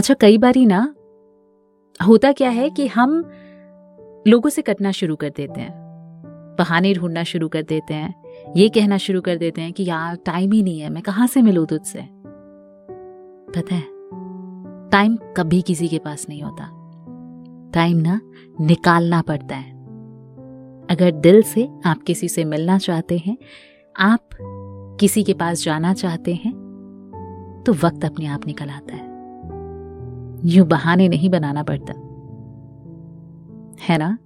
अच्छा कई बारी ना, होता क्या है कि हम लोगों से कटना शुरू कर देते हैं, बहाने ढूंढना शुरू कर देते हैं, ये कहना शुरू कर देते हैं कि, यार टाइम ही नहीं है, मैं कहाँ से मिलूं तुझसे? पता है टाइम कभी किसी के पास नहीं होता। टाइम ना, निकालना पड़ता है। अगर दिल से आप किसी से मिलना चाहते हैं, आप किसी के पास जाना चाहते हैं तो वक्त अपने आप निकल आता है। यूँ बहाने नहीं बनाना पड़ता। है ना?